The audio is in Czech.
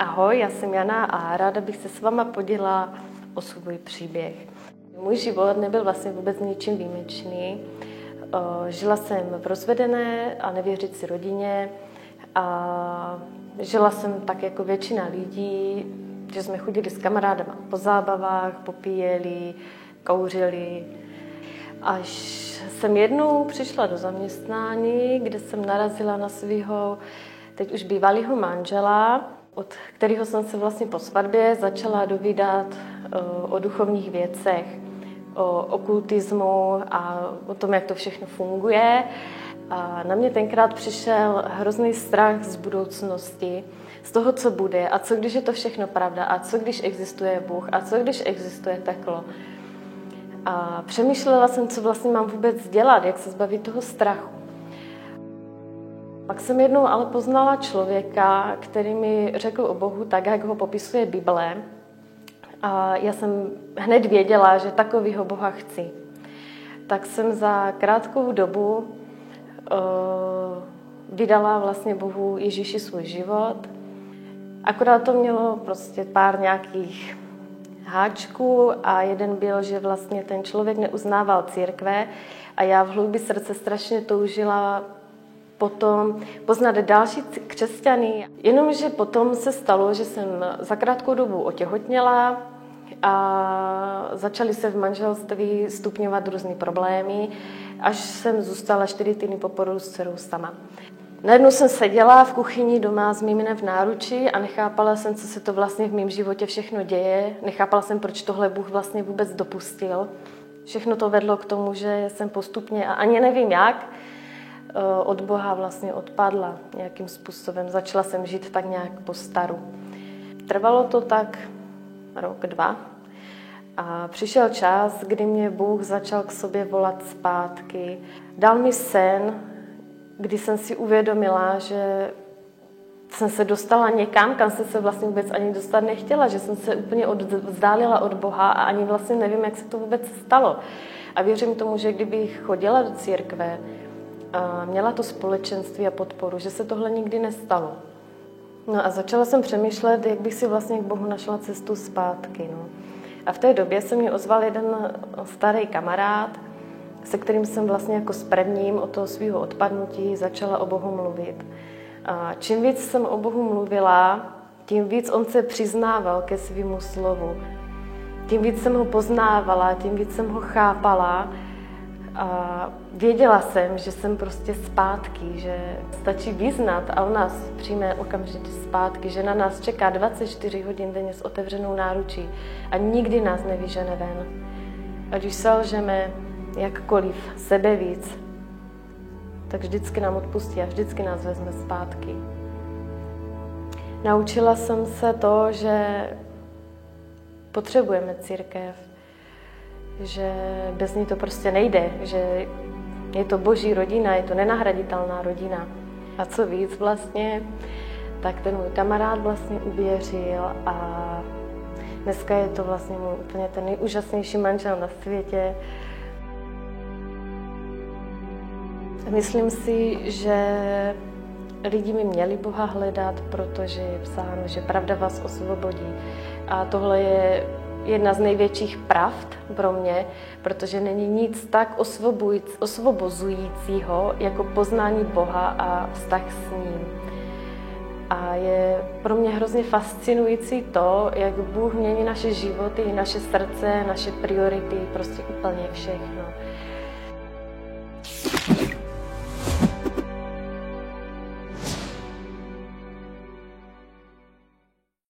Ahoj, já jsem Jana a ráda bych se s váma podělila o svůj příběh. Můj život nebyl vlastně vůbec ničím výjimečný. Žila jsem v rozvedené a nevěřící rodině a žila jsem tak jako většina lidí, že jsme chodili s kamarádama po zábavách, popíjeli, kouřili. Až jsem jednou přišla do zaměstnání, kde jsem narazila na svého teď už bývalého manžela, od kterého jsem se vlastně po svatbě začala dovídat eh, o duchovních věcech, o okultismu a o tom, jak to všechno funguje. A na mě tenkrát přišel hrozný strach z budoucnosti, z toho, co bude a co když je to všechno pravda a co když existuje Bůh a co když existuje peklo. A přemýšlela jsem, co vlastně mám vůbec dělat, jak se zbavit toho strachu. Pak jsem jednou ale poznala člověka, který mi řekl o Bohu tak, jak ho popisuje Bible. A já jsem hned věděla, že takovýho Boha chci. Tak jsem za krátkou dobu uh, vydala vlastně Bohu Ježíši svůj život. Akorát to mělo prostě pár nějakých háčků a jeden byl, že vlastně ten člověk neuznával církve a já v hloubi srdce strašně toužila potom poznat další křesťany. Jenomže potom se stalo, že jsem za krátkou dobu otěhotněla a začaly se v manželství stupňovat různé problémy, až jsem zůstala čtyři týdny po porodu s dcerou sama. Najednou jsem seděla v kuchyni doma s miminem v náruči a nechápala jsem, co se to vlastně v mém životě všechno děje. Nechápala jsem, proč tohle Bůh vlastně vůbec dopustil. Všechno to vedlo k tomu, že jsem postupně, a ani nevím jak, od Boha vlastně odpadla nějakým způsobem. Začala jsem žít tak nějak po staru. Trvalo to tak rok, dva. A přišel čas, kdy mě Bůh začal k sobě volat zpátky. Dal mi sen, kdy jsem si uvědomila, že jsem se dostala někam, kam jsem se vlastně vůbec ani dostat nechtěla, že jsem se úplně vzdálila od Boha a ani vlastně nevím, jak se to vůbec stalo. A věřím tomu, že kdybych chodila do církve, měla to společenství a podporu, že se tohle nikdy nestalo. No a začala jsem přemýšlet, jak bych si vlastně k Bohu našla cestu zpátky. No. A v té době se mě ozval jeden starý kamarád, se kterým jsem vlastně jako s prvním o toho svého odpadnutí začala o Bohu mluvit. A čím víc jsem o Bohu mluvila, tím víc on se přiznával ke svýmu slovu. Tím víc jsem ho poznávala, tím víc jsem ho chápala a věděla jsem, že jsem prostě zpátky, že stačí vyznat a on nás přijme okamžitě zpátky, že na nás čeká 24 hodin denně s otevřenou náručí a nikdy nás nevyžene ven. Ať už selžeme, jakkoliv sebe víc, tak vždycky nám odpustí a vždycky nás vezme zpátky. Naučila jsem se to, že potřebujeme církev, že bez ní to prostě nejde, že je to boží rodina, je to nenahraditelná rodina. A co víc vlastně, tak ten můj kamarád vlastně uvěřil a dneska je to vlastně můj úplně ten nejúžasnější manžel na světě. Myslím si, že lidi by měli Boha hledat, protože je psáno, že pravda vás osvobodí. A tohle je jedna z největších pravd pro mě, protože není nic tak osvobozujícího jako poznání Boha a vztah s ním. A je pro mě hrozně fascinující to, jak Bůh mění naše životy, naše srdce, naše priority, prostě úplně všechno.